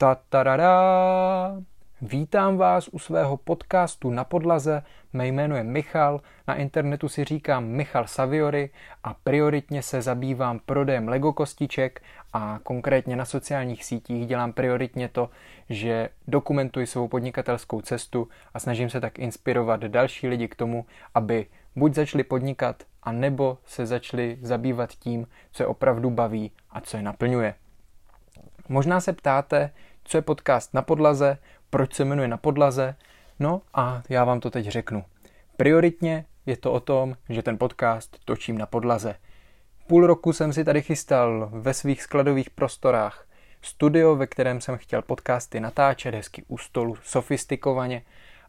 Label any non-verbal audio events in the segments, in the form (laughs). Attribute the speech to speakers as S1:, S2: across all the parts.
S1: Ta-ta-da-da. Vítám vás u svého podcastu na podlaze. Mé jméno je Michal, na internetu si říkám Michal Saviory a prioritně se zabývám prodejem Lego kostiček a konkrétně na sociálních sítích dělám prioritně to, že dokumentuji svou podnikatelskou cestu a snažím se tak inspirovat další lidi k tomu, aby buď začali podnikat, a nebo se začali zabývat tím, co je opravdu baví a co je naplňuje. Možná se ptáte, co je podcast na podlaze, proč se jmenuje na podlaze, no a já vám to teď řeknu. Prioritně je to o tom, že ten podcast točím na podlaze. Půl roku jsem si tady chystal ve svých skladových prostorách studio, ve kterém jsem chtěl podcasty natáčet hezky u stolu, sofistikovaně,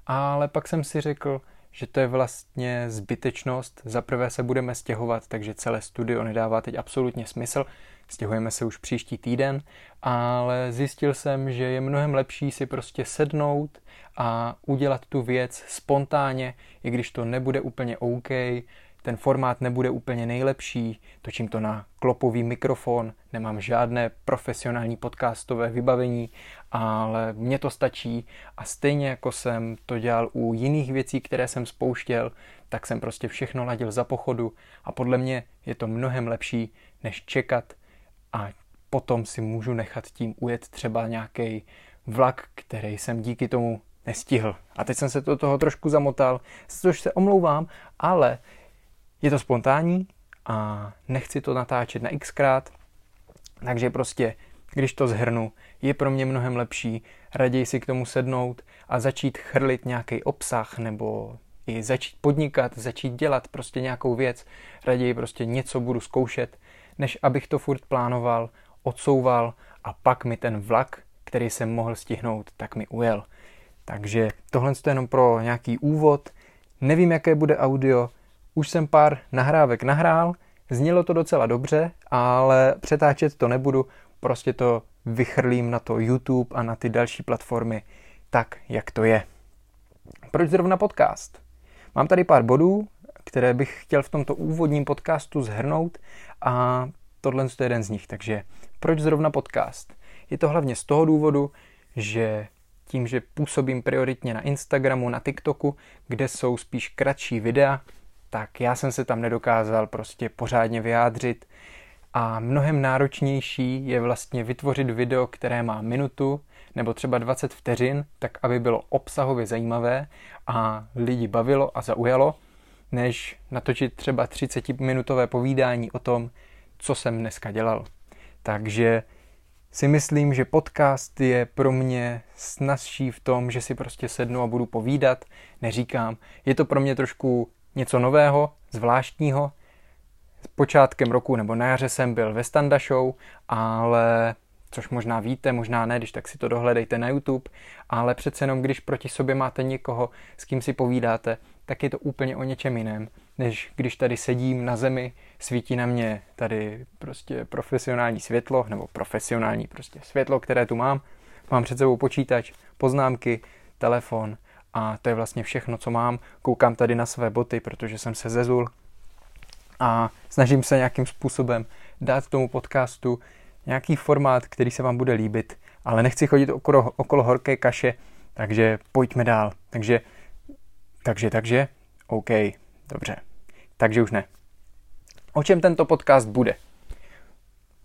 S1: ale pak jsem si řekl, že to je vlastně zbytečnost. Za prvé se budeme stěhovat, takže celé studio nedává teď absolutně smysl. Stěhujeme se už příští týden, ale zjistil jsem, že je mnohem lepší si prostě sednout a udělat tu věc spontánně, i když to nebude úplně OK, ten formát nebude úplně nejlepší, točím to na klopový mikrofon, nemám žádné profesionální podcastové vybavení, ale mně to stačí a stejně jako jsem to dělal u jiných věcí, které jsem spouštěl, tak jsem prostě všechno ladil za pochodu a podle mě je to mnohem lepší, než čekat a potom si můžu nechat tím ujet třeba nějaký vlak, který jsem díky tomu nestihl. A teď jsem se do toho trošku zamotal, což se omlouvám, ale je to spontánní a nechci to natáčet na xkrát, takže prostě, když to zhrnu, je pro mě mnohem lepší raději si k tomu sednout a začít chrlit nějaký obsah nebo i začít podnikat, začít dělat prostě nějakou věc, raději prostě něco budu zkoušet, než abych to furt plánoval, odsouval a pak mi ten vlak, který jsem mohl stihnout, tak mi ujel. Takže tohle je jenom pro nějaký úvod. Nevím, jaké bude audio, už jsem pár nahrávek nahrál, znělo to docela dobře, ale přetáčet to nebudu, prostě to vychrlím na to YouTube a na ty další platformy tak, jak to je. Proč zrovna podcast? Mám tady pár bodů, které bych chtěl v tomto úvodním podcastu zhrnout a tohle je jeden z nich. Takže proč zrovna podcast? Je to hlavně z toho důvodu, že tím, že působím prioritně na Instagramu, na TikToku, kde jsou spíš kratší videa, tak já jsem se tam nedokázal prostě pořádně vyjádřit a mnohem náročnější je vlastně vytvořit video, které má minutu nebo třeba 20 vteřin, tak aby bylo obsahově zajímavé a lidi bavilo a zaujalo, než natočit třeba 30-minutové povídání o tom, co jsem dneska dělal. Takže si myslím, že podcast je pro mě snazší v tom, že si prostě sednu a budu povídat. Neříkám, je to pro mě trošku něco nového, zvláštního. S počátkem roku nebo na jaře jsem byl ve Standa Show, ale což možná víte, možná ne, když tak si to dohledejte na YouTube, ale přece jenom, když proti sobě máte někoho, s kým si povídáte, tak je to úplně o něčem jiném, než když tady sedím na zemi, svítí na mě tady prostě profesionální světlo, nebo profesionální prostě světlo, které tu mám, mám před sebou počítač, poznámky, telefon a to je vlastně všechno, co mám. Koukám tady na své boty, protože jsem se zezul a snažím se nějakým způsobem dát tomu podcastu nějaký formát, který se vám bude líbit, ale nechci chodit okolo, okolo horké kaše, takže pojďme dál. Takže, takže, takže, OK, dobře. Takže už ne. O čem tento podcast bude?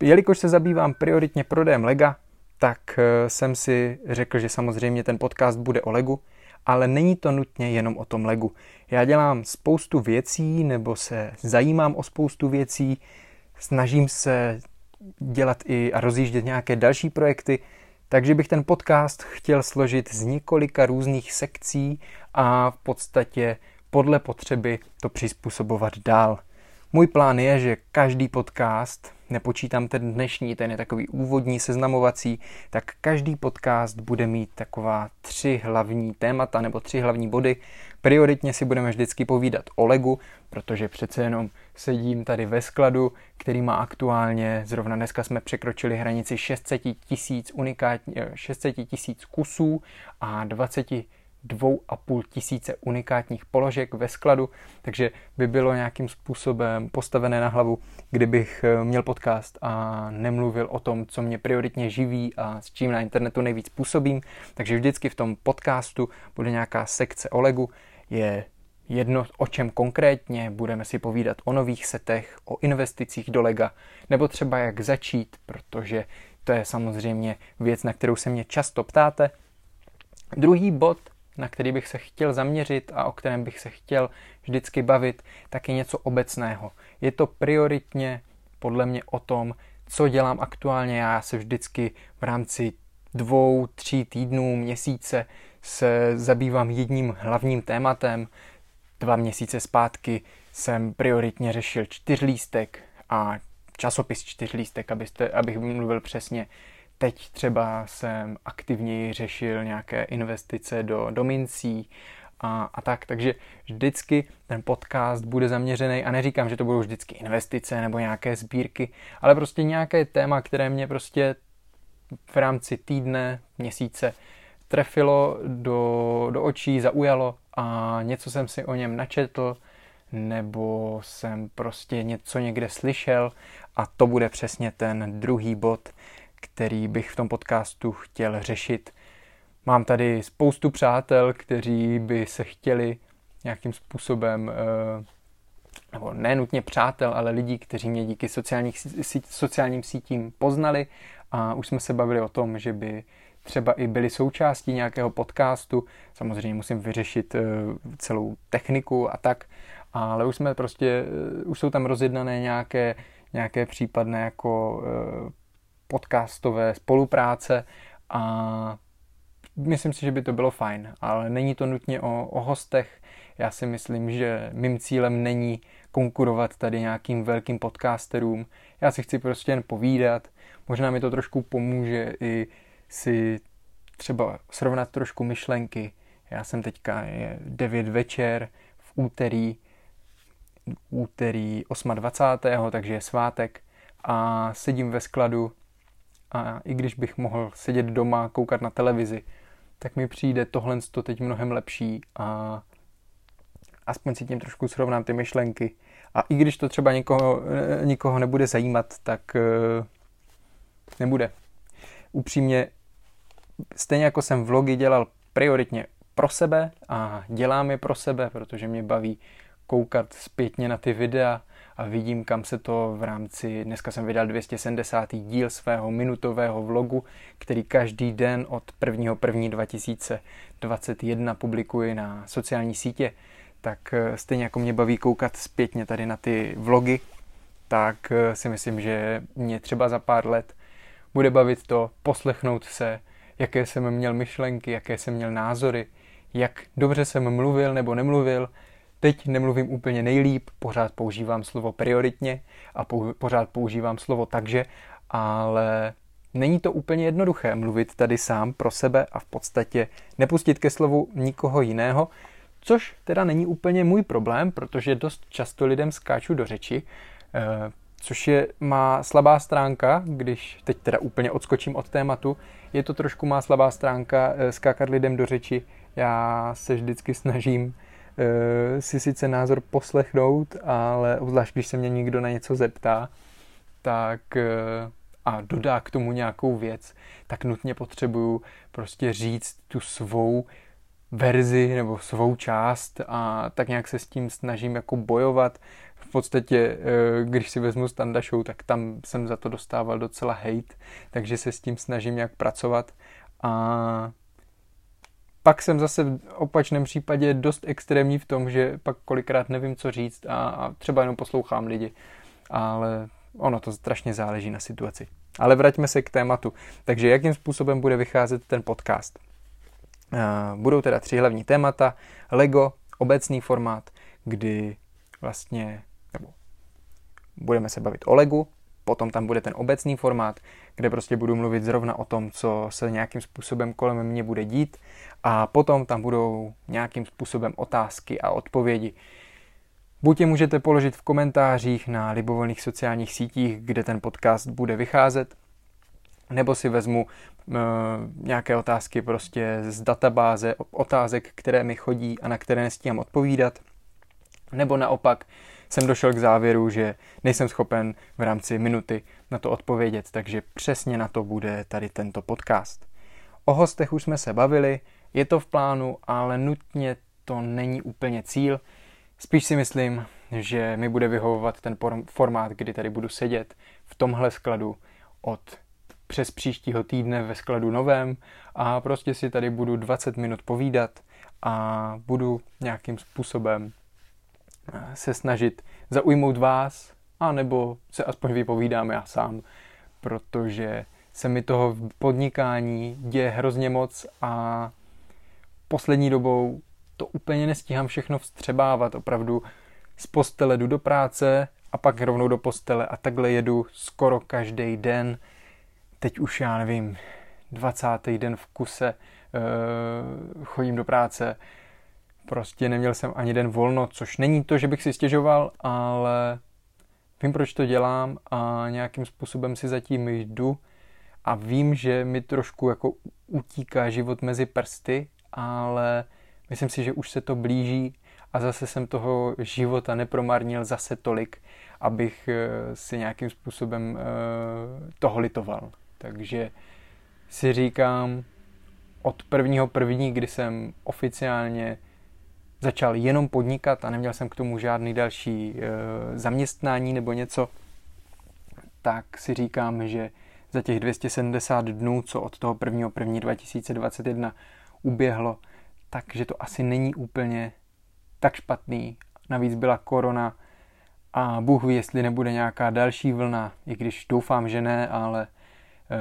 S1: Jelikož se zabývám prioritně prodejem lega, tak eh, jsem si řekl, že samozřejmě ten podcast bude o legu, ale není to nutně jenom o tom legu. Já dělám spoustu věcí nebo se zajímám o spoustu věcí, snažím se dělat i a rozjíždět nějaké další projekty, takže bych ten podcast chtěl složit z několika různých sekcí a v podstatě podle potřeby to přizpůsobovat dál. Můj plán je, že každý podcast, nepočítám ten dnešní, ten je takový úvodní, seznamovací, tak každý podcast bude mít taková tři hlavní témata nebo tři hlavní body. Prioritně si budeme vždycky povídat o Legu, protože přece jenom sedím tady ve skladu, který má aktuálně, zrovna dneska jsme překročili hranici 600 tisíc unikátní, 600 tisíc kusů a 20 dvou a půl tisíce unikátních položek ve skladu, takže by bylo nějakým způsobem postavené na hlavu, kdybych eh, měl podcast a nemluvil o tom, co mě prioritně živí a s čím na internetu nejvíc působím. Takže vždycky v tom podcastu bude nějaká sekce o Legu, je jedno o čem konkrétně, budeme si povídat o nových setech, o investicích do lega, nebo třeba jak začít, protože to je samozřejmě věc, na kterou se mě často ptáte. Druhý bod, na který bych se chtěl zaměřit a o kterém bych se chtěl vždycky bavit, tak je něco obecného. Je to prioritně podle mě o tom, co dělám aktuálně. Já se vždycky v rámci dvou, tří týdnů, měsíce se zabývám jedním hlavním tématem. Dva měsíce zpátky jsem prioritně řešil čtyřlístek a časopis čtyřlístek, abyste, abych mluvil přesně. Teď třeba jsem aktivněji řešil nějaké investice do, do mincí a, a tak, takže vždycky ten podcast bude zaměřený a neříkám, že to budou vždycky investice nebo nějaké sbírky, ale prostě nějaké téma, které mě prostě v rámci týdne, měsíce trefilo do, do očí, zaujalo a něco jsem si o něm načetl, nebo jsem prostě něco někde slyšel a to bude přesně ten druhý bod, který bych v tom podcastu chtěl řešit. Mám tady spoustu přátel, kteří by se chtěli nějakým způsobem, eh, nebo ne nutně přátel, ale lidí, kteří mě díky sociálních, sociálním sítím poznali a už jsme se bavili o tom, že by třeba i byli součástí nějakého podcastu. Samozřejmě musím vyřešit eh, celou techniku a tak, ale už jsme prostě, eh, už jsou tam rozjednané nějaké, nějaké případné jako eh, podcastové spolupráce a myslím si, že by to bylo fajn, ale není to nutně o, o hostech. Já si myslím, že mým cílem není konkurovat tady nějakým velkým podcasterům. Já si chci prostě jen povídat. Možná mi to trošku pomůže i si třeba srovnat trošku myšlenky. Já jsem teďka je 9 večer v úterý, úterý 28. takže je svátek a sedím ve skladu a i když bych mohl sedět doma, koukat na televizi, tak mi přijde tohle to teď mnohem lepší a aspoň si tím trošku srovnám ty myšlenky. A i když to třeba nikoho, nikoho nebude zajímat, tak eh, nebude. Upřímně stejně jako jsem vlogy dělal prioritně pro sebe a dělám je pro sebe, protože mě baví koukat zpětně na ty videa a vidím, kam se to v rámci, dneska jsem vydal 270. díl svého minutového vlogu, který každý den od 1.1.2021 publikuji na sociální sítě, tak eh, stejně jako mě baví koukat zpětně tady na ty vlogy, tak eh, si myslím, že mě třeba za pár let bude bavit to poslechnout se, jaké jsem měl myšlenky, jaké jsem měl názory, jak dobře jsem mluvil nebo nemluvil. Teď nemluvím úplně nejlíp, pořád používám slovo prioritně a pořád používám slovo takže, ale není to úplně jednoduché mluvit tady sám pro sebe a v podstatě nepustit ke slovu nikoho jiného, což teda není úplně můj problém, protože dost často lidem skáču do řeči, eh, což je má slabá stránka, když teď teda úplně odskočím od tématu, je to trošku má slabá stránka eh, skákat lidem do řeči. Já se vždycky snažím uh, si sice názor poslechnout, ale obzvlášť, když se mě někdo na něco zeptá, tak uh, a dodá k tomu nějakou věc, tak nutně potřebuju prostě říct tu svou verzi nebo svou část a tak nějak se s tím snažím jako bojovat. V podstatě, eh, když si vezmu Standa Show, tak tam jsem za to dostával docela hate, takže se s tím snažím nějak pracovat a pak jsem zase v opačném případě dost extrémní v tom, že pak kolikrát nevím, co říct a, a třeba jenom poslouchám lidi, ale ono to strašně záleží na situaci. Ale vraťme se k tématu. Takže jakým způsobem bude vycházet ten podcast? Budou teda tři hlavní témata. Lego, obecný formát, kdy vlastně, budeme se bavit o Legu, potom tam bude ten obecný formát, kde prostě budu mluvit zrovna o tom, co se nějakým způsobem kolem mě bude dít a potom tam budou nějakým způsobem otázky a odpovědi. Buď je můžete položit v komentářích na libovolných sociálních sítích, kde ten podcast bude vycházet, nebo si vezmu nějaké otázky prostě z databáze otázek, které mi chodí a na které nestíhám odpovídat. Nebo naopak jsem došel k závěru, že nejsem schopen v rámci minuty na to odpovědět, takže přesně na to bude tady tento podcast. O hostech už jsme se bavili, je to v plánu, ale nutně to není úplně cíl. Spíš si myslím, že mi bude vyhovovat ten formát, kdy tady budu sedět v tomhle skladu od přes příštího týdne ve skladu novém a prostě si tady budu 20 minut povídat a budu nějakým způsobem se snažit zaujmout vás, a nebo se aspoň vypovídám já sám, protože se mi toho podnikání děje hrozně moc a poslední dobou to úplně nestíhám všechno vstřebávat. Opravdu z postele jdu do práce a pak rovnou do postele a takhle jedu skoro každý den. Teď už já nevím, 20. den v kuse uh, chodím do práce. Prostě neměl jsem ani den volno, což není to, že bych si stěžoval, ale vím, proč to dělám a nějakým způsobem si zatím jdu a vím, že mi trošku jako utíká život mezi prsty, ale myslím si, že už se to blíží a zase jsem toho života nepromarnil zase tolik, abych eh, si nějakým způsobem eh, toho litoval. Takže si říkám, od prvního první, kdy jsem oficiálně začal jenom podnikat a neměl jsem k tomu žádný další e, zaměstnání nebo něco, tak si říkám, že za těch 270 dnů, co od toho 1. 1. 2021 uběhlo, takže to asi není úplně tak špatný. Navíc byla korona a Bůh ví, jestli nebude nějaká další vlna, i když doufám, že ne, ale, e,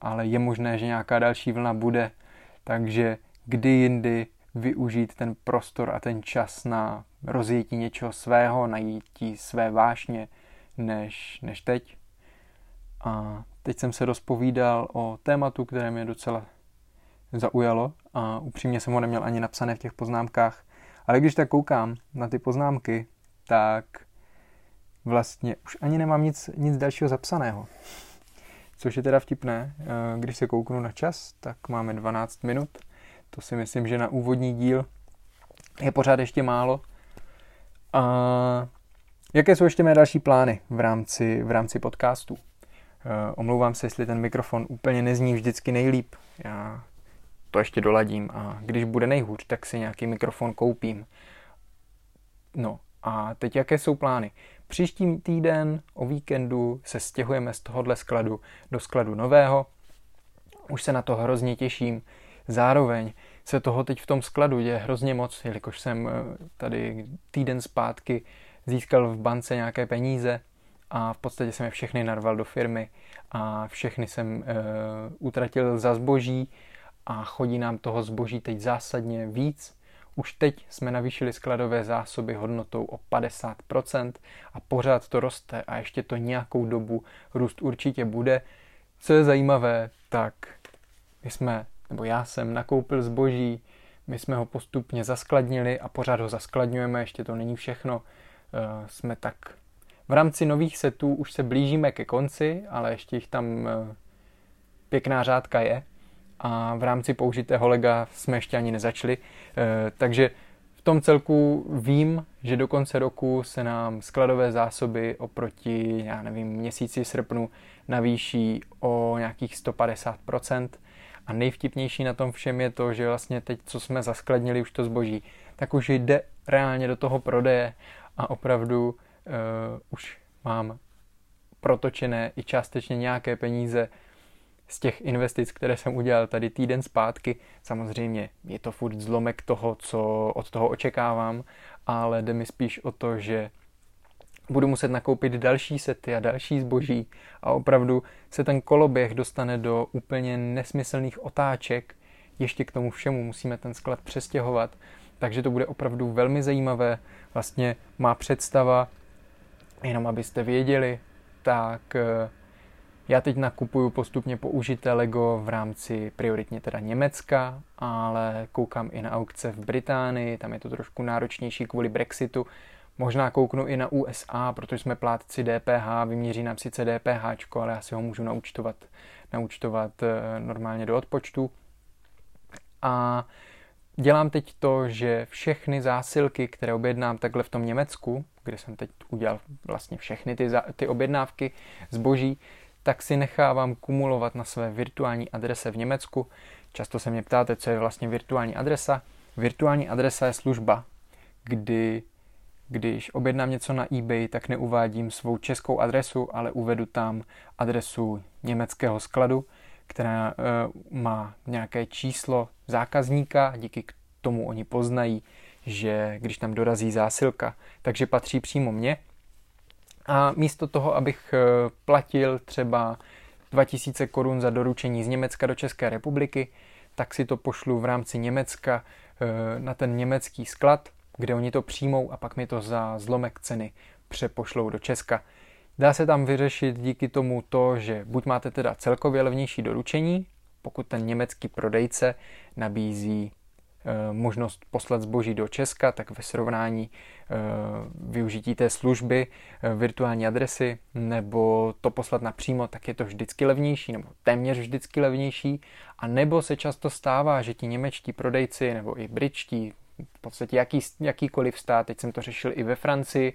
S1: ale je možné, že nějaká další vlna bude. Takže kdy jindy využít ten prostor a ten čas na rozjetí něčeho svého, najítí své vášně, než, než teď. A teď jsem se rozpovídal o tématu, které mě docela zaujalo a upřímně jsem ho neměl ani napsané v těch poznámkách. Ale když tak koukám na ty poznámky, tak vlastně už ani nemám nic, nic dalšího zapsaného. Což je teda vtipné, eh, když se kouknu na čas, tak máme 12 minut to si myslím, že na úvodní díl je pořád ještě málo. A jaké jsou ještě mé další plány v rámci, v rámci podcastu? Eh, omlouvám se, jestli ten mikrofon úplně nezní vždycky nejlíp. Já to ještě doladím a když bude nejhůř, tak si nějaký mikrofon koupím. No a teď jaké jsou plány? Příští týden o víkendu se stěhujeme z tohohle skladu do skladu nového. Už se na to hrozně těším. Zároveň se toho teď v tom skladu děje hrozně moc, jelikož jsem eh, tady týden zpátky získal v bance nějaké peníze a v podstatě jsem je všechny narval do firmy a všechny jsem uh, utratil za zboží a chodí nám toho zboží teď zásadně víc. Už teď jsme navýšili skladové zásoby hodnotou o 50% a pořád to roste a ještě to nějakou dobu růst určitě bude. Co je zajímavé, tak my jsme nebo já jsem nakoupil zboží, my jsme ho postupně zaskladnili a pořád ho zaskladňujeme, ještě to není všechno. Eh, jsme tak v rámci nových setů už se blížíme ke konci, ale ještě jich tam eh, pěkná řádka je a v rámci použitého lega jsme ještě ani nezačali. Eh, takže v tom celku vím, že do konce roku se nám skladové zásoby oproti, já nevím, měsíci srpnu navýší o nějakých 150%. A nejvtipnější na tom všem je to, že vlastně teď, co jsme zaskladnili už to zboží, tak už jde reálně do toho prodeje a opravdu uh, už mám protočené i částečně nějaké peníze z těch investic, které jsem udělal tady týden zpátky. Samozřejmě je to furt zlomek toho, co od toho očekávám, ale jde mi spíš o to, že budu muset nakoupit další sety a další zboží a opravdu se ten koloběh dostane do úplně nesmyslných otáček. Ještě k tomu všemu musíme ten sklad přestěhovat, takže to bude opravdu velmi zajímavé. Vlastně má představa, jenom abyste věděli, tak eh, já teď nakupuju postupně použité Lego v rámci prioritně teda Německa, ale koukám i na aukce v Británii, tam je to trošku náročnější kvůli Brexitu, Možná kouknu i na USA, protože jsme plátci DPH, vyměří nám sice DPH, ale já si ho můžu naučtovat, naučtovat eh, normálně do odpočtu. A dělám teď to, že všechny zásilky, které objednám takhle v tom Německu, kde jsem teď udělal vlastně všechny ty, ty objednávky zboží, tak si nechávám kumulovat na své virtuální adrese v Německu. Často se mě ptáte, co je vlastně virtuální adresa. Virtuální adresa je služba, kdy když objednám něco na eBay, tak neuvádím svou českou adresu, ale uvedu tam adresu německého skladu, která uh, má nějaké číslo zákazníka, díky tomu oni poznají, že když tam dorazí zásilka, takže patří přímo mně. A místo toho, abych uh, platil třeba 2000 korun za doručení z Německa do České republiky, tak si to pošlu v rámci Německa uh, na ten německý sklad, kde oni to přijmou a pak mi to za zlomek ceny přepošlou do Česka. Dá se tam vyřešit díky tomu to, že buď máte teda celkově levnější doručení, pokud ten německý prodejce nabízí e, možnost poslat zboží do Česka, tak ve srovnání e, využití té služby e, virtuální adresy nebo to poslat napřímo, tak je to vždycky levnější nebo téměř vždycky levnější. A nebo se často stává, že ti němečtí prodejci nebo i britští, v podstatě jaký, jakýkoliv stát, teď jsem to řešil i ve Francii,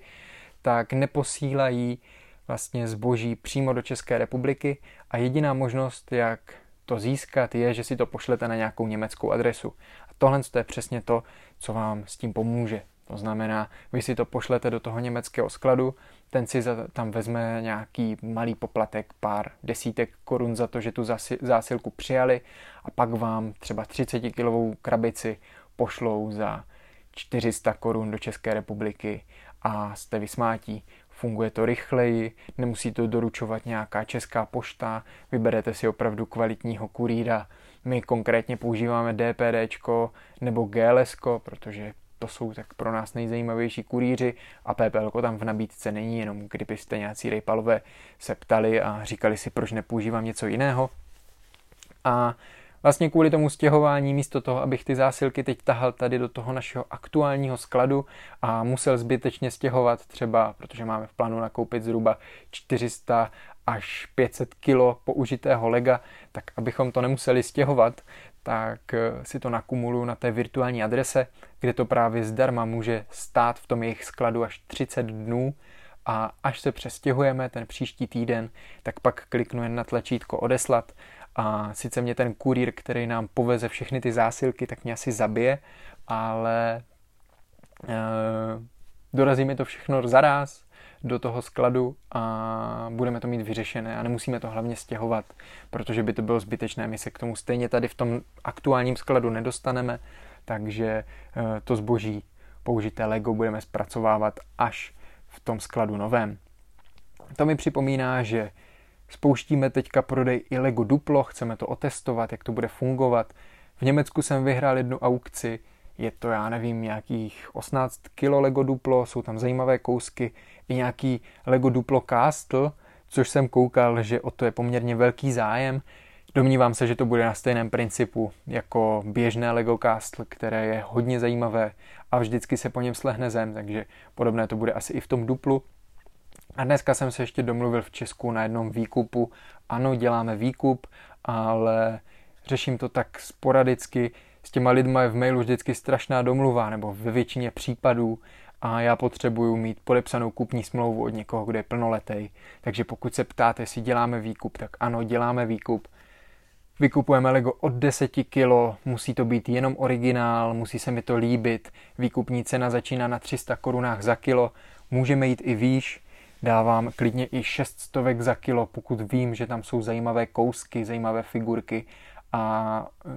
S1: tak neposílají vlastně zboží přímo do České republiky a jediná možnost, jak to získat, je, že si to pošlete na nějakou německou adresu. A tohle je přesně to, co vám s tím pomůže. To znamená, vy si to pošlete do toho německého skladu, ten si tam vezme nějaký malý poplatek, pár desítek korun za to, že tu zásilku přijali a pak vám třeba 30 kilovou krabici pošlou za 400 korun do České republiky a jste vysmátí. Funguje to rychleji, nemusí to doručovat nějaká česká pošta, vyberete si opravdu kvalitního kurýra. My konkrétně používáme DPD nebo GLS, protože to jsou tak pro nás nejzajímavější kurýři a PPL tam v nabídce není, jenom kdybyste nějací rejpalové se ptali a říkali si, proč nepoužívám něco jiného. A vlastně kvůli tomu stěhování, místo toho, abych ty zásilky teď tahal tady do toho našeho aktuálního skladu a musel zbytečně stěhovat třeba, protože máme v plánu nakoupit zhruba 400 až 500 kilo použitého lega, tak abychom to nemuseli stěhovat, tak eh, si to nakumuluju na té virtuální adrese, kde to právě zdarma může stát v tom jejich skladu až 30 dnů. A až se přestěhujeme ten příští týden, tak pak kliknu jen na tlačítko odeslat a sice mě ten kurýr, který nám poveze všechny ty zásilky, tak mě asi zabije, ale e, dorazí mi to všechno zaraz do toho skladu a budeme to mít vyřešené a nemusíme to hlavně stěhovat, protože by to bylo zbytečné. My se k tomu stejně tady v tom aktuálním skladu nedostaneme, takže e, to zboží použité Lego budeme zpracovávat až v tom skladu novém. To mi připomíná, že Spouštíme teďka prodej i Lego Duplo, chceme to otestovat, jak to bude fungovat. V Německu jsem vyhrál jednu aukci, je to, já nevím, nějakých 18 kilo Lego Duplo, jsou tam zajímavé kousky, i nějaký Lego Duplo Castle, což jsem koukal, že o to je poměrně velký zájem. Domnívám se, že to bude na stejném principu jako běžné Lego Castle, které je hodně zajímavé a vždycky se po něm slehne zem, takže podobné to bude asi i v tom Duplu. A dneska jsem se ještě domluvil v Česku na jednom výkupu. Ano, děláme výkup, ale řeším to tak sporadicky. S těma lidma je v mailu vždycky strašná domluva, nebo ve většině případů a já potřebuju mít podepsanou kupní smlouvu od někoho, kdo je plnoletý. Takže pokud se ptáte, jestli děláme výkup, tak ano, děláme výkup. Vykupujeme Lego od 10 kg, musí to být jenom originál, musí se mi to líbit. Výkupní cena začíná na 300 korunách za kilo, můžeme jít i výš, dávám klidně i 600 za kilo, pokud vím, že tam jsou zajímavé kousky, zajímavé figurky a e,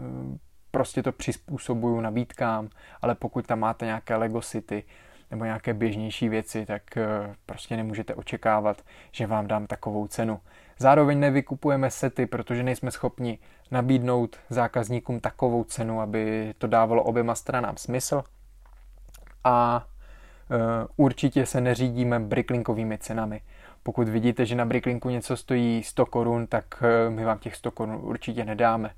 S1: prostě to přizpůsobuju nabídkám, ale pokud tam máte nějaké Lego City nebo nějaké běžnější věci, tak e, prostě nemůžete očekávat, že vám dám takovou cenu. Zároveň nevykupujeme sety, protože nejsme schopni nabídnout zákazníkům takovou cenu, aby to dávalo oběma stranám smysl. A Eh, určitě se neřídíme bricklinkovými cenami. Pokud vidíte, že na bricklinku něco stojí 100 korun, tak eh, my vám těch 100 korun určitě nedáme.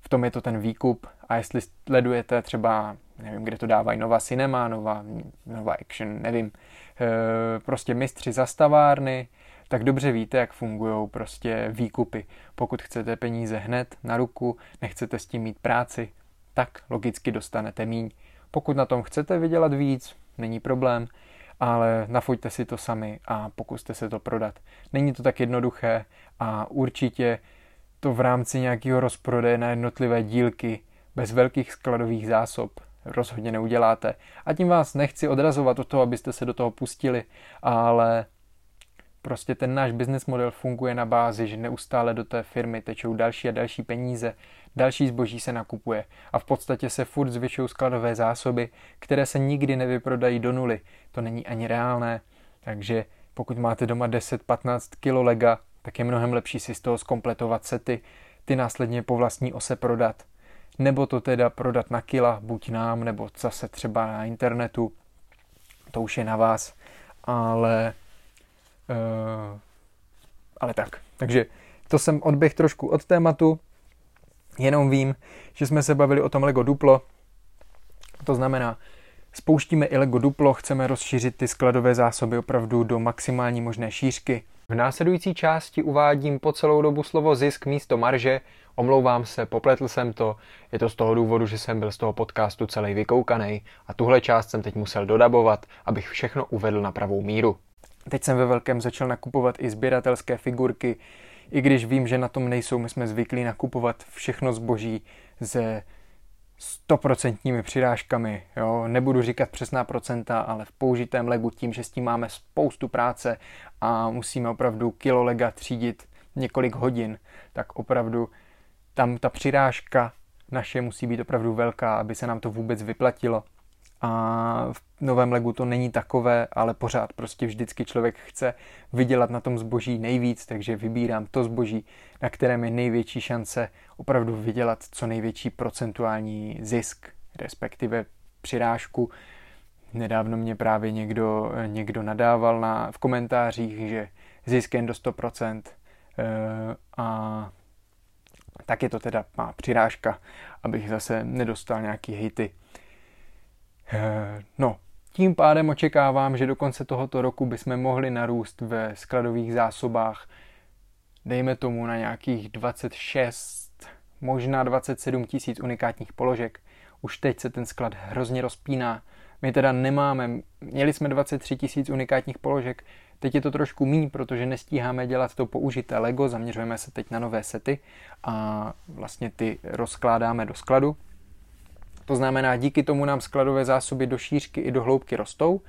S1: v tom je to ten výkup a jestli sledujete třeba, nevím, kde to dávají, Nova Cinema, Nova, Nova Action, nevím, e, prostě mistři zastavárny, tak dobře víte, jak fungují prostě výkupy. Pokud chcete peníze hned na ruku, nechcete s tím mít práci, tak logicky dostanete míň. Pokud na tom chcete vydělat víc, není problém, ale nafoďte si to sami a pokuste se to prodat. Není to tak jednoduché a určitě to v rámci nějakého rozprodeje na jednotlivé dílky bez velkých skladových zásob rozhodně neuděláte. A tím vás nechci odrazovat od toho, abyste se do toho pustili, ale prostě ten náš business model funguje na bázi, že neustále do té firmy tečou další a další peníze, další zboží se nakupuje a v podstatě se furt zvyšují skladové zásoby, které se nikdy nevyprodají do nuly. To není ani reálné, takže pokud máte doma 10-15 kg lega, tak je mnohem lepší si z toho zkompletovat sety, ty následně po vlastní ose prodat. Nebo to teda prodat na kila, buď nám, nebo zase třeba na internetu. To už je na vás. Ale, uh, ale tak. Takže to jsem odběh trošku od tématu. Jenom vím, že jsme se bavili o tom Lego Duplo. To znamená, spouštíme i Lego Duplo, chceme rozšířit ty skladové zásoby opravdu do maximální možné šířky. V následující části uvádím po celou dobu slovo zisk místo marže. Omlouvám se, popletl jsem to. Je to z toho důvodu, že jsem byl z toho podcastu celý vykoukaný a tuhle část jsem teď musel dodabovat, abych všechno uvedl na pravou míru. Teď jsem ve velkém začal nakupovat i sběratelské figurky, i když vím, že na tom nejsou, my jsme zvyklí nakupovat všechno zboží ze stoprocentními přirážkami. Jo? Nebudu říkat přesná procenta, ale v použitém legu tím, že s tím máme spoustu práce a musíme opravdu kilo lega třídit několik hodin, tak opravdu tam ta přirážka naše musí být opravdu velká, aby se nám to vůbec vyplatilo a v novém legu to není takové, ale pořád prostě vždycky člověk chce vydělat na tom zboží nejvíc, takže vybírám to zboží, na kterém je největší šance opravdu vydělat co největší procentuální zisk, respektive přirážku. Nedávno mě právě někdo, někdo nadával na, v komentářích, že zisk jen do 100% eh, a tak je to teda má přirážka, abych zase nedostal nějaký hejty. Eh, no, tím pádem očekávám, že do konce tohoto roku bychom mohli narůst ve skladových zásobách, dejme tomu na nějakých 26, možná 27 tisíc unikátních položek. Už teď se ten sklad hrozně rozpíná. My teda nemáme, měli jsme 23 tisíc unikátních položek, teď je to trošku míň, protože nestíháme dělat to použité Lego, zaměřujeme se teď na nové sety a vlastně ty rozkládáme do skladu. To znamená, díky tomu nám skladové zásoby do šířky i do hloubky rostou,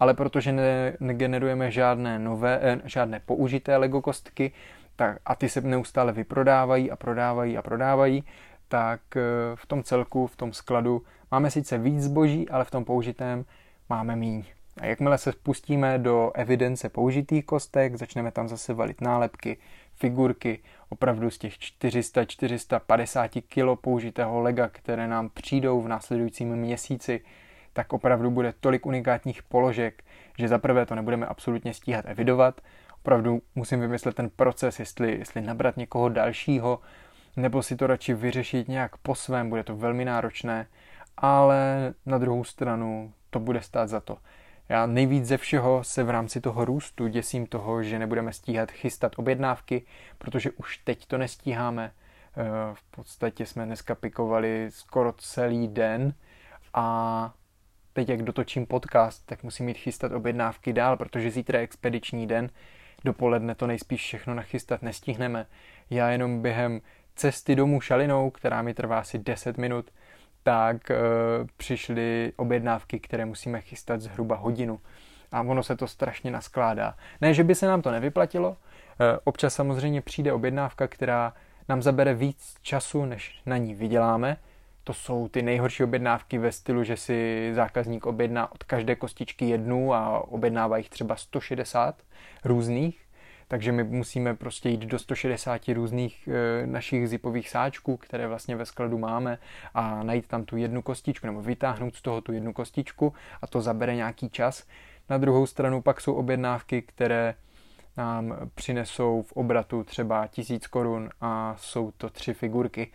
S1: ale protože ne, negenerujeme žádné nové, eh, žádné použité Lego kostky tak, a ty se neustále vyprodávají a prodávají a prodávají, tak eh, v tom celku, v tom skladu máme sice víc zboží, ale v tom použitém máme míň. A jakmile se spustíme do evidence použitých kostek, začneme tam zase valit nálepky, figurky, opravdu z těch 400-450 kg použitého lega, které nám přijdou v následujícím měsíci, tak opravdu bude tolik unikátních položek, že za prvé to nebudeme absolutně stíhat evidovat, opravdu musím vymyslet ten proces, jestli, jestli nabrat někoho dalšího, nebo si to radši vyřešit nějak po svém, bude to velmi náročné, ale na druhou stranu to bude stát za to. Já nejvíc ze všeho se v rámci toho růstu děsím toho, že nebudeme stíhat chystat objednávky, protože už teď to nestíháme. Eh, v podstatě jsme dneska pikovali skoro celý den a teď, jak dotočím podcast, tak musím mít chystat objednávky dál, protože zítra je expediční den, dopoledne to nejspíš všechno nachystat nestihneme. Já jenom během cesty domů šalinou, která mi trvá asi 10 minut, tak e, přišly objednávky, které musíme chystat zhruba hodinu. A ono se to strašně naskládá. Ne, že by se nám to nevyplatilo, e, občas samozřejmě přijde objednávka, která nám zabere víc času, než na ní vyděláme. To jsou ty nejhorší objednávky ve stylu, že si zákazník objedná od každé kostičky jednu a objednává jich třeba 160 různých takže my musíme prostě jít do 160 různých e, našich zipových sáčků, které vlastně ve skladu máme a najít tam tu jednu kostičku nebo vytáhnout z toho tu jednu kostičku a to zabere nějaký čas. Na druhou stranu pak jsou objednávky, které nám přinesou v obratu třeba tisíc korun a jsou to tři figurky.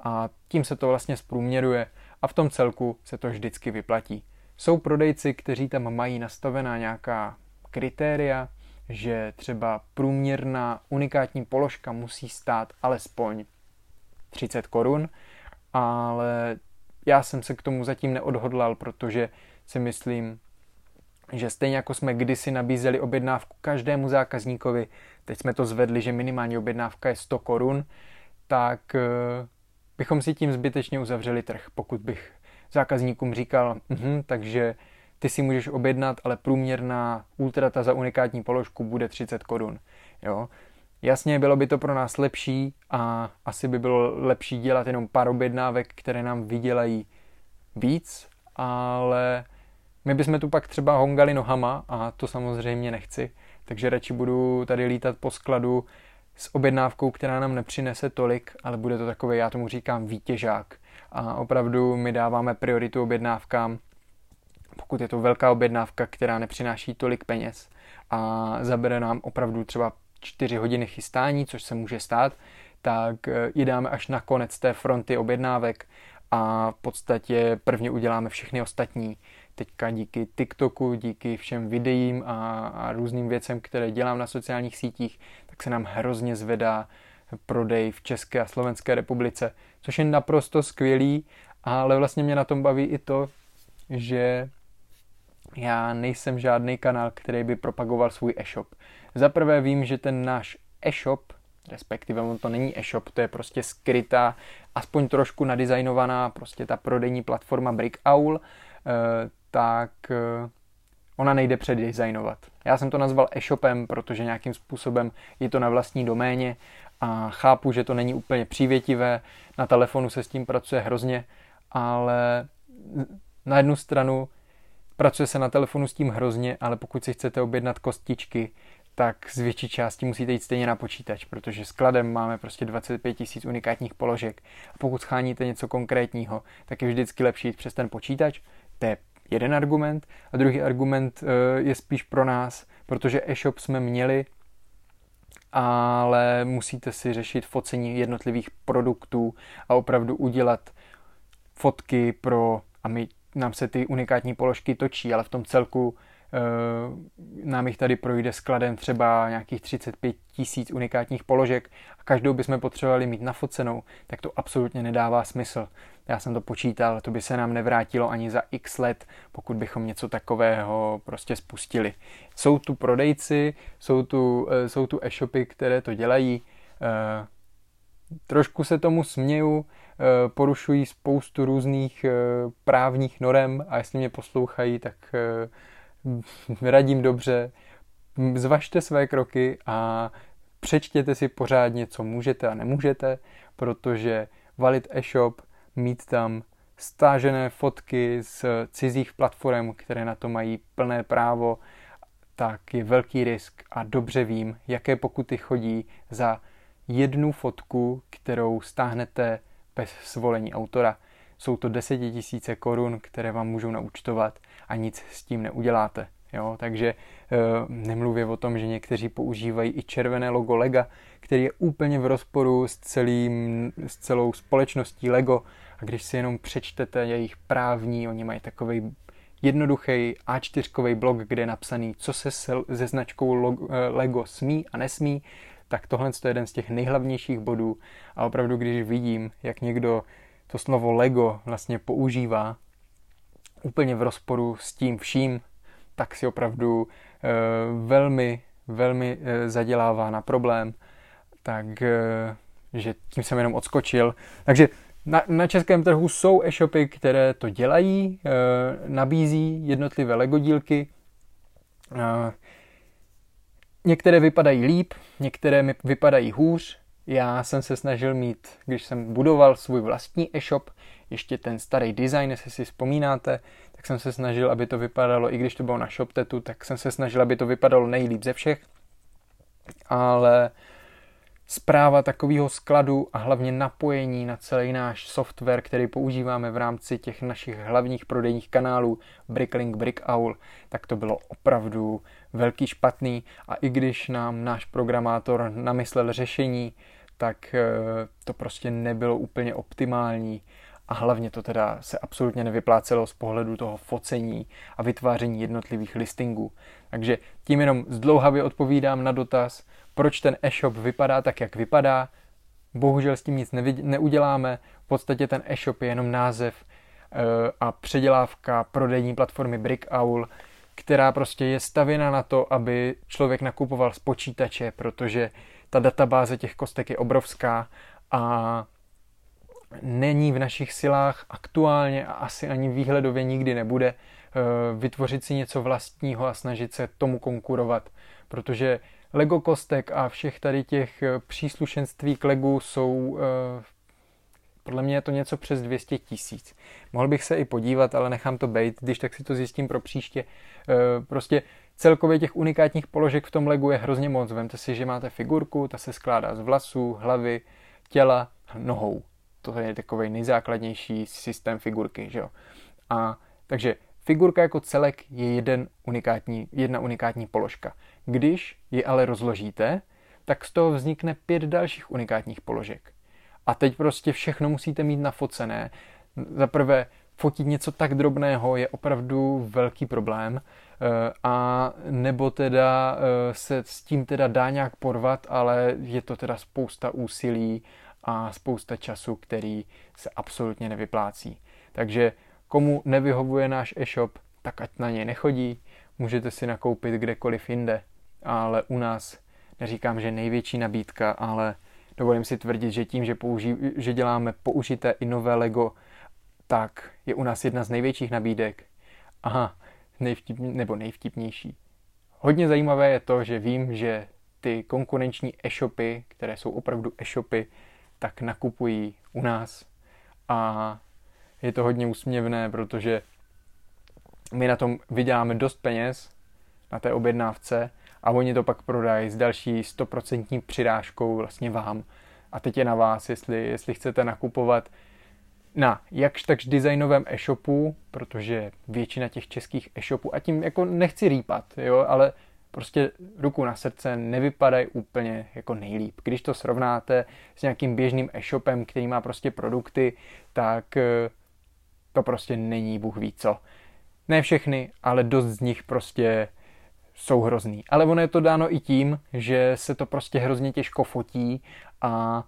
S1: a tím se to vlastně zprůměruje a v tom celku se to vždycky vyplatí. Jsou prodejci, kteří tam mají nastavená nějaká kritéria, že třeba průměrná unikátní položka musí stát alespoň 30 korun, ale já jsem se k tomu zatím neodhodlal, protože si myslím, že stejně jako jsme kdysi nabízeli objednávku každému zákazníkovi, teď jsme to zvedli, že minimální objednávka je 100 korun, tak eh, bychom si tím zbytečně uzavřeli trh, pokud bych zákazníkům říkal, mhm, takže ty si můžeš objednat, ale průměrná ultrata za unikátní položku bude 30 korun. Jo? Jasně, bylo by to pro nás lepší a asi by bylo lepší dělat jenom pár objednávek, které nám vydělají víc, ale my bychom tu pak třeba hongali nohama a to samozřejmě nechci, takže radši budu tady lítat po skladu s objednávkou, která nám nepřinese tolik, ale bude to takový, já tomu říkám, výtěžák. A opravdu my dáváme prioritu objednávkám, pokud je to velká objednávka, která nepřináší tolik peněz a zabere nám opravdu třeba 4 hodiny chystání, což se může stát, tak eh, ji dáme až na konec té fronty objednávek a v podstatě prvně uděláme všechny ostatní. Teďka díky TikToku, díky všem videím a, a různým věcem, které dělám na sociálních sítích, tak se nám hrozně zvedá prodej v České a Slovenské republice, což je naprosto skvělý, ale vlastně mě na tom baví i to, že já nejsem žádný kanál, který by propagoval svůj e-shop. Za prvé vím, že ten náš e-shop, respektive on to není e-shop, to je prostě skrytá, aspoň trošku nadizajnovaná, prostě ta prodejní platforma Brickowl, eh, tak eh, ona nejde předizajnovat. Já jsem to nazval e-shopem, protože nějakým způsobem je to na vlastní doméně a chápu, že to není úplně přívětivé, na telefonu se s tím pracuje hrozně, ale na jednu stranu pracuje se na telefonu s tím hrozně, ale pokud si chcete objednat kostičky, tak z větší části musíte jít stejně na počítač, protože skladem máme prostě 25 tisíc unikátních položek. A pokud scháníte něco konkrétního, tak je vždycky lepší jít přes ten počítač. To je jeden argument. A druhý argument eh, je spíš pro nás, protože e-shop jsme měli, ale musíte si řešit focení jednotlivých produktů a opravdu udělat fotky pro, a my, nám se ty unikátní položky točí, ale v tom celku Eh, nám jich tady projde skladem třeba nějakých 35 tisíc unikátních položek a každou bychom potřebovali mít nafocenou, tak to absolutně nedává smysl. Já jsem to počítal, to by se nám nevrátilo ani za x let, pokud bychom něco takového prostě spustili. Jsou tu prodejci, jsou tu, eh, jsou tu e-shopy, které to dělají. Eh, trošku se tomu směju, porušují spoustu různých právních norem a jestli mě poslouchají, tak radím dobře, zvažte své kroky a přečtěte si pořádně, co můžete a nemůžete, protože valit e-shop, mít tam stážené fotky z cizích platform, které na to mají plné právo, tak je velký risk a dobře vím, jaké pokuty chodí za jednu fotku, kterou stáhnete bez svolení autora. Jsou to desetitisíce korun, které vám můžou naúčtovat a nic s tím neuděláte. Jo, takže eh, nemluvě o tom, že někteří používají i červené logo Lega, který je úplně v rozporu s, celým, s celou společností Lego. A když si jenom přečtete jejich právní, oni mají takový jednoduchý A4 blog, kde je napsaný, co se se značkou eh, Lego smí a nesmí, tak tohle je jeden z těch nejhlavnějších bodů. A opravdu, když vidím, jak někdo to slovo Lego vlastně používá úplně v rozporu s tím vším, tak si opravdu e, velmi, velmi e, zadělává na problém. Tak, e, že tím jsem jenom odskočil. Takže na, na českém trhu jsou e-shopy, které to dělají, e, nabízí jednotlivé Lego dílky. E, některé vypadají líp, některé mi vypadají hůř. Já jsem se snažil mít, když jsem budoval svůj vlastní e-shop, ještě ten starý design, jestli si vzpomínáte, tak jsem se snažil, aby to vypadalo, i když to bylo na ShopTetu, tak jsem se snažil, aby to vypadalo nejlíp ze všech. Ale zpráva takového skladu a hlavně napojení na celý náš software, který používáme v rámci těch našich hlavních prodejních kanálů Bricklink, Brickowl, tak to bylo opravdu velký špatný a i když nám náš programátor namyslel řešení, tak eh, to prostě nebylo úplně optimální a hlavně to teda se absolutně nevyplácelo z pohledu toho focení a vytváření jednotlivých listingů. Takže tím jenom zdlouhavě odpovídám na dotaz, proč ten e-shop vypadá tak, jak vypadá. Bohužel s tím nic neuděláme, v podstatě ten e-shop je jenom název eh, a předělávka prodejní platformy Brickowl, která prostě je stavěna na to, aby člověk nakupoval z počítače, protože ta databáze těch kostek je obrovská a není v našich silách aktuálně a asi ani výhledově nikdy nebude eh, vytvořit si něco vlastního a snažit se tomu konkurovat, protože Lego kostek a všech tady těch eh, příslušenství k Legu jsou eh, podle mě je to něco přes 200 tisíc. Mohl bych se i podívat, ale nechám to být, když tak si to zjistím pro příště. Prostě celkově těch unikátních položek v tom Legu je hrozně moc. Vemte si, že máte figurku, ta se skládá z vlasů, hlavy, těla, nohou to je takový nejzákladnější systém figurky, že jo. A takže figurka jako celek je jeden unikátní, jedna unikátní položka. Když ji ale rozložíte, tak z toho vznikne pět dalších unikátních položek. A teď prostě všechno musíte mít nafocené. Za prvé, fotit něco tak drobného je opravdu velký problém eh, a nebo teda eh, se s tím teda dá nějak porvat, ale je to teda spousta úsilí a spousta času, který se absolutně nevyplácí. Takže komu nevyhovuje náš e-shop, tak ať na něj nechodí, můžete si nakoupit kdekoliv jinde, ale u nás neříkám, že největší nabídka, ale dovolím si tvrdit, že tím, že, použí, že děláme použité i nové Lego, tak je u nás jedna z největších nabídek. Aha, nejvtip, nebo nejvtipnější. Hodně zajímavé je to, že vím, že ty konkurenční e-shopy, které jsou opravdu e-shopy, tak nakupují u nás. A je to hodně úsměvné, protože my na tom vyděláme dost peněz na té objednávce a oni to pak prodají s další 100% přirážkou vlastně vám. A teď je na vás, jestli, jestli chcete nakupovat na jakž takž designovém e-shopu, protože většina těch českých e-shopů, a tím jako nechci rýpat, jo, ale prostě ruku na srdce nevypadají úplně jako nejlíp. Když to srovnáte s nějakým běžným e-shopem, který má prostě produkty, tak eh, to prostě není Bůh ví co. Ne všechny, ale dost z nich prostě jsou hrozný. Ale ono je to dáno i tím, že se to prostě hrozně těžko fotí a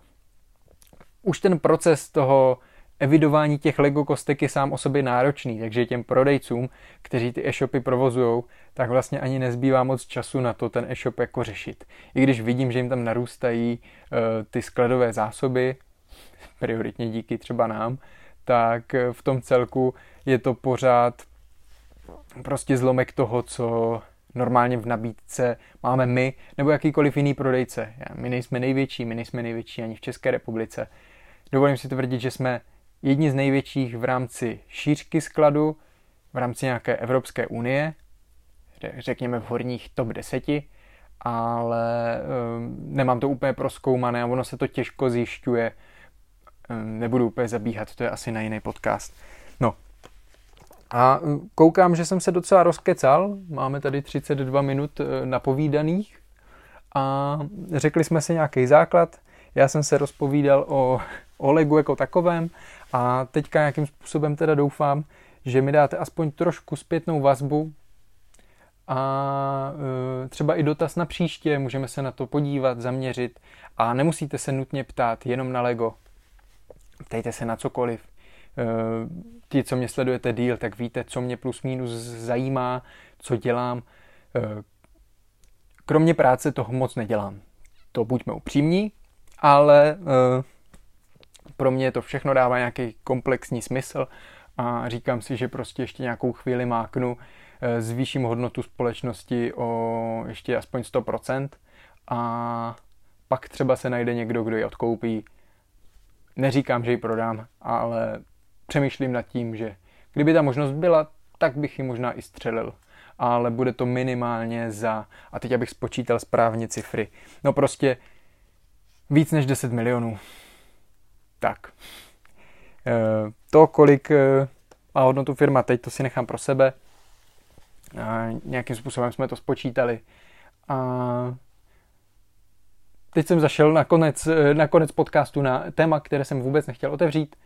S1: už ten proces toho evidování těch Lego kostek je sám o sobě náročný, takže těm prodejcům, kteří ty e-shopy provozují, tak vlastně ani nezbývá moc času na to ten e-shop jako řešit. I když vidím, že jim tam narůstají uh, ty skladové zásoby, prioritně díky třeba nám, tak eh, v tom celku je to pořád prostě zlomek toho, co normálně v nabídce máme my nebo jakýkoliv jiný prodejce. My nejsme největší, my nejsme největší ani v České republice. Dovolím si tvrdit, že jsme jedni z největších v rámci šířky skladu, v rámci nějaké Evropské unie, řekněme v horních top 10, ale um, nemám to úplně proskoumané a ono se to těžko zjišťuje. Um, nebudu úplně zabíhat, to je asi na jiný podcast. A um, koukám, že jsem se docela rozkecal. Máme tady 32 minut uh, napovídaných a řekli jsme si nějaký základ. Já jsem se rozpovídal o, o Legu jako takovém a teďka nějakým způsobem teda doufám, že mi dáte aspoň trošku zpětnou vazbu a e, třeba i dotaz na příště, můžeme se na to podívat, zaměřit a nemusíte se nutně ptát jenom na Lego. Ptejte se na cokoliv. Ti, co mě sledujete díl, tak víte, co mě plus minus zajímá, co dělám. E, kromě práce toho moc nedělám. To buďme upřímní, ale pro mě to všechno dává nějaký komplexní smysl a říkám si, že prostě ještě nějakou chvíli máknu, eh, zvýším hodnotu společnosti o ještě aspoň 100% a pak třeba se najde někdo, kdo ji odkoupí. Neříkám, že ji prodám, ale přemýšlím nad tím, že kdyby ta možnost byla, tak bych ji možná i střelil. Ale bude to minimálně za, a teď abych spočítal správně cifry, no prostě víc než 10 milionů. Tak. Eh, to, kolik eh, má hodnotu firma teď, to si nechám pro sebe. A nějakým způsobem jsme to spočítali. A teď jsem zašel na konec, na konec podcastu na téma, které jsem vůbec nechtěl otevřít,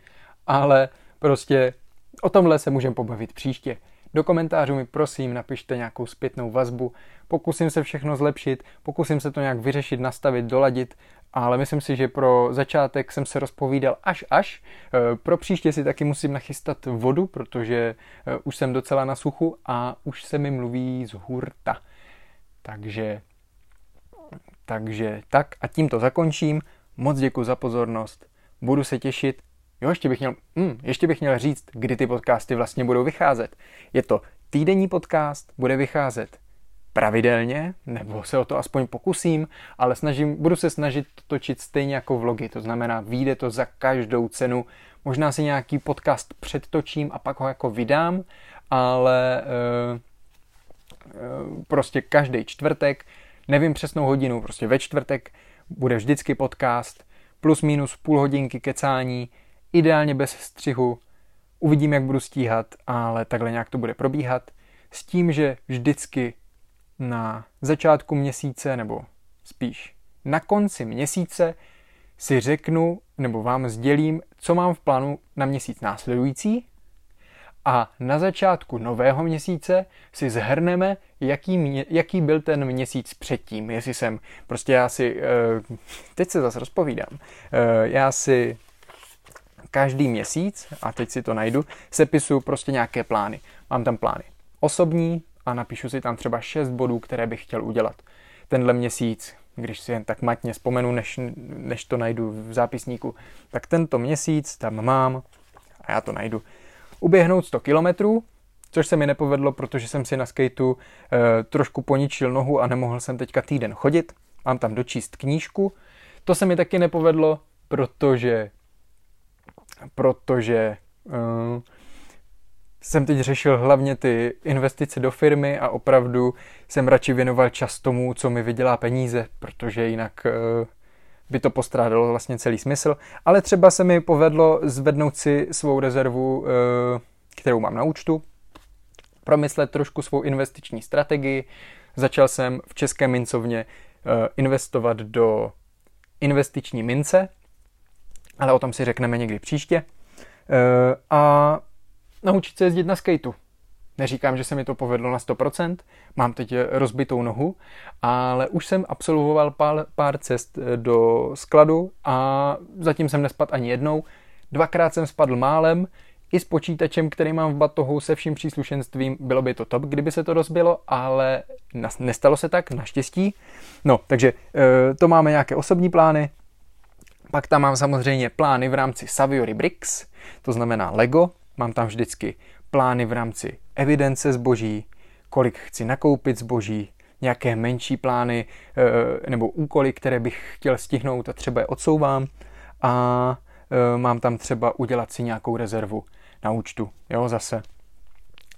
S1: ale prostě o tomhle se můžeme pobavit příště. Do komentářů mi prosím napište nějakou zpětnou vazbu. Pokusím se všechno zlepšit, pokusím se to nějak vyřešit, nastavit, doladit, ale myslím si, že pro začátek jsem se rozpovídal až až. E, pro příště si taky musím nachystat vodu, protože e, už jsem docela na suchu a už se mi mluví z hurta. Takže, takže tak a tím to zakončím. Moc děkuji za pozornost. Budu se těšit Jo, ještě bych měl, mm, ještě bych měl říct, kdy ty podcasty vlastně budou vycházet. Je to týdenní podcast, bude vycházet pravidelně, nebo se o to aspoň pokusím, ale snažím, budu se snažit točit stejně jako vlogy, to znamená, vyjde to za každou cenu. Možná si nějaký podcast předtočím a pak ho jako vydám, ale e, e, prostě každý čtvrtek, nevím přesnou hodinu, prostě ve čtvrtek bude vždycky podcast, plus minus půl hodinky kecání, ideálně bez střihu. Uvidím, jak budu stíhat, ale takhle nějak to bude probíhat. S tím, že vždycky na začátku měsíce, nebo spíš na konci měsíce, si řeknu, nebo vám sdělím, co mám v plánu na měsíc následující a na začátku nového měsíce si zhrneme, jaký, mě, jaký byl ten měsíc předtím. Jestli jsem, prostě já si, eh, teď se zase rozpovídám, eh, já si každý měsíc, a teď si to najdu, sepisuju prostě nějaké plány. Mám tam plány osobní a napíšu si tam třeba 6 bodů, které bych chtěl udělat. Tenhle měsíc, když si jen tak matně vzpomenu, než, než to najdu v zápisníku, tak tento měsíc tam mám, a já to najdu, uběhnout 100 kilometrů, což se mi nepovedlo, protože jsem si na skateu e, trošku poničil nohu a nemohl jsem teďka týden chodit. Mám tam dočíst knížku. To se mi taky nepovedlo, protože protože uh, jsem teď řešil hlavně ty investice do firmy a opravdu jsem radši věnoval čas tomu, co mi vydělá peníze, protože jinak uh, by to postrádalo vlastně celý smysl. Ale třeba se mi povedlo zvednout si svou rezervu, uh, kterou mám na účtu, promyslet trošku svou investiční strategii. Začal jsem v České mincovně investovat do investiční mince, ale o tom si řekneme někdy příště. E, a naučit se jezdit na skateu. Neříkám, že se mi to povedlo na 100%, mám teď rozbitou nohu, ale už jsem absolvoval pár, pár cest e, do skladu a zatím jsem nespadl ani jednou. Dvakrát jsem spadl málem, i s počítačem, který mám v batohu se vším příslušenstvím, bylo by to top, kdyby se to rozbilo, ale nestalo se tak, naštěstí. No, takže to máme nějaké osobní plány, pak tam mám samozřejmě plány v rámci Saviory Bricks, to znamená Lego. Mám tam vždycky plány v rámci evidence zboží, kolik chci nakoupit zboží, nějaké menší plány eh, nebo úkoly, které bych chtěl stihnout a třeba je odsouvám. A eh, mám tam třeba udělat si nějakou rezervu na účtu. Jo, zase.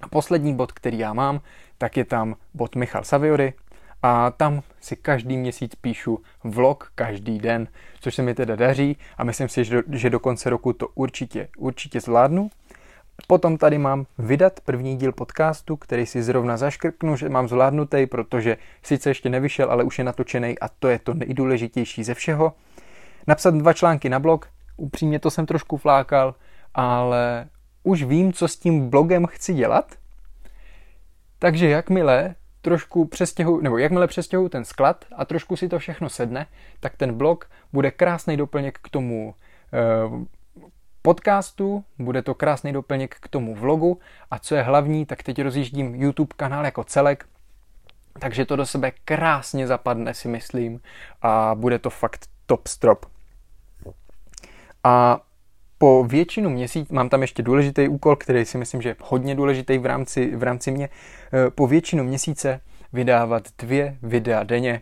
S1: A poslední bod, který já mám, tak je tam bod Michal Saviory, a tam si každý měsíc píšu vlog každý den, což se mi teda daří a myslím si, že do, že do konce roku to určitě, určitě zvládnu. Potom tady mám vydat první díl podcastu, který si zrovna zaškrknu, že mám zvládnutý, protože sice ještě nevyšel, ale už je natočený a to je to nejdůležitější ze všeho. Napsat dva články na blog, upřímně to jsem trošku flákal, ale už vím, co s tím blogem chci dělat. Takže jakmile trošku přestěhu, nebo jakmile přestěhu ten sklad a trošku si to všechno sedne, tak ten blog bude krásný doplněk k tomu eh, podcastu, bude to krásný doplněk k tomu vlogu a co je hlavní, tak teď rozjíždím YouTube kanál jako celek, takže to do sebe krásně zapadne, si myslím, a bude to fakt top strop. A po většinu měsíc, mám tam ještě důležitý úkol, který si myslím, že je hodně důležitý v rámci, v rámci mě, eh, po většinu měsíce vydávat dvě videa denně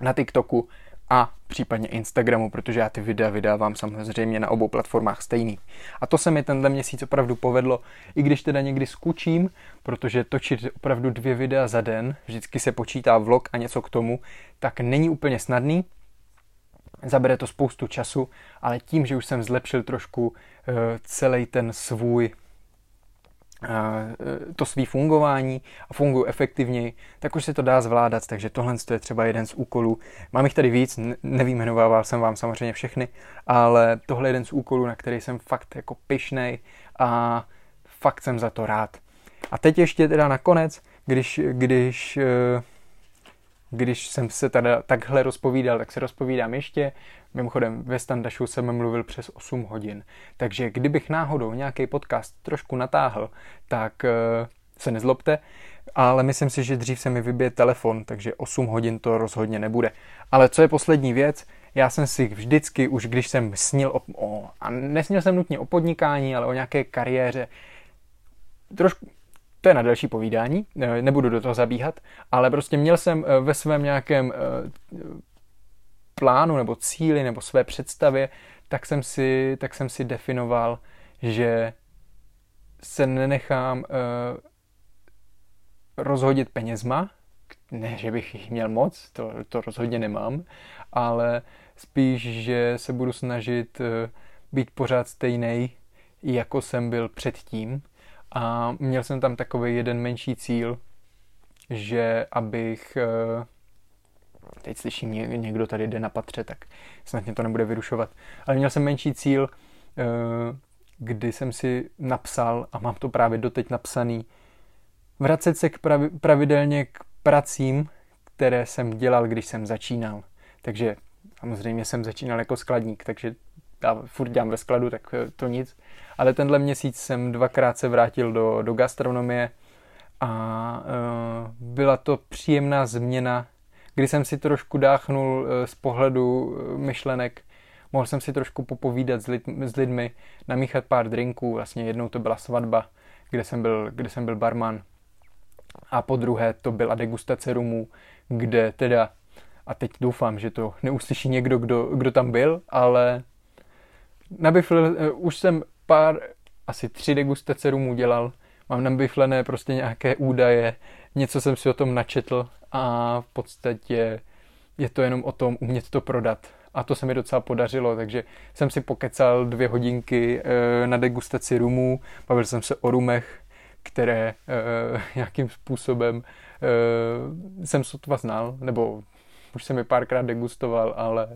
S1: na TikToku a případně Instagramu, protože já ty videa vydávám samozřejmě na obou platformách stejný. A to se mi tenhle měsíc opravdu povedlo, i když teda někdy skučím, protože točit opravdu dvě videa za den, vždycky se počítá vlog a něco k tomu, tak není úplně snadný, Zabere to spoustu času, ale tím, že už jsem zlepšil trošku uh, celý ten svůj to svý fungování a fungují efektivněji, tak už se to dá zvládat, takže tohle je třeba jeden z úkolů. Mám jich tady víc, nevýjmenovával jsem vám samozřejmě všechny, ale tohle je jeden z úkolů, na který jsem fakt jako pyšnej a fakt jsem za to rád. A teď ještě teda nakonec, když, když, eh, když jsem se teda takhle rozpovídal, tak se rozpovídám ještě. Mimochodem, ve standašu jsem mluvil přes 8 hodin. Takže kdybych náhodou nějaký podcast trošku natáhl, tak eh, se nezlobte, ale myslím si, že dřív se mi vybije telefon, takže 8 hodin to rozhodně nebude. Ale co je poslední věc, já jsem si vždycky, už když jsem snil o, o a nesnil jsem nutně o podnikání, ale o nějaké kariéře, trošku, to je na další povídání, eh, nebudu do toho zabíhat, ale prostě měl jsem eh, ve svém nějakém eh, plánu nebo cíli nebo své představě, tak jsem si, tak jsem si definoval, že se nenechám rozhodit penězma, ne, že bych jich měl moc, to, to rozhodně nemám, ale spíš, že se budu snažit být pořád stejný, jako jsem byl předtím, a měl jsem tam takový jeden menší cíl, že abych eh, teď slyším někdo tady jde na patře, tak snad mě to nebude vyrušovat. Ale měl jsem menší cíl, eh, kdy jsem si napsal, a mám to právě doteď napsaný, vracet se k pravi, pravidelně k pracím, které jsem dělal, když jsem začínal. Takže samozřejmě jsem začínal jako skladník, takže já furt dělám ve skladu, tak eh, to nic. Ale tenhle měsíc jsem dvakrát se vrátil do, do gastronomie a uh, byla to příjemná změna, kdy jsem si trošku dáchnul uh, z pohledu uh, myšlenek. Mohl jsem si trošku popovídat s, lid, s lidmi, namíchat pár drinků. Vlastně jednou to byla svatba, kde jsem byl, kde jsem byl barman. A po druhé to byla degustace rumů, kde teda, a teď doufám, že to neuslyší někdo, kdo, kdo tam byl, ale nabifl, už jsem pár, asi tři degustace rumů dělal, mám nabiflené prostě nějaké údaje, něco jsem si o tom načetl a v podstatě je to jenom o tom umět to prodat. A to se mi docela podařilo, takže jsem si pokecal dvě hodinky e, na degustaci rumů, bavil jsem se o rumech, které e, (laughs) nějakým způsobem jsem sotva znal, nebo už jsem je párkrát degustoval, ale,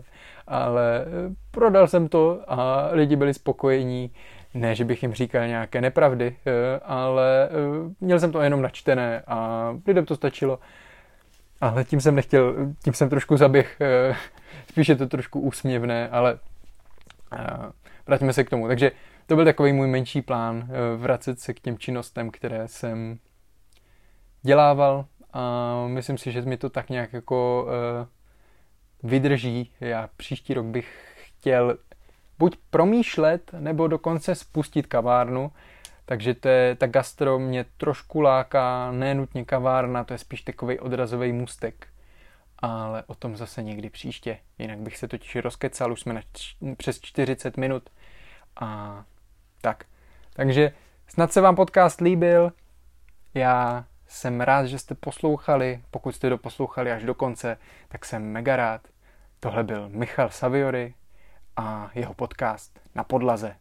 S1: ale prodal jsem to a lidi byli spokojení. Ne, že bych jim říkal nějaké nepravdy, eh, ale eh, měl jsem to jenom načtené a lidem to stačilo. Ale tím jsem nechtěl, tím jsem trošku zaběh, eh, spíš je to trošku úsměvné, ale vrátíme se k tomu. Takže to byl takový můj menší plán, vracet se k těm činnostem, které jsem dělával a myslím si, že mi to tak nějak jako vydrží. Já příští rok bych chtěl buď promýšlet, nebo dokonce spustit kavárnu. Takže to je, ta gastro mě trošku láká, nenutně kavárna, to je spíš takový odrazový můstek. Ale o tom zase někdy příště. Jinak bych se totiž rozkecal, už jsme na č- přes 40 minut. A tak. Takže snad se vám podcast líbil. Já jsem rád, že jste poslouchali. Pokud jste to poslouchali až do konce, tak jsem mega rád. Tohle byl Michal Saviory, a jeho podcast Na podlaze.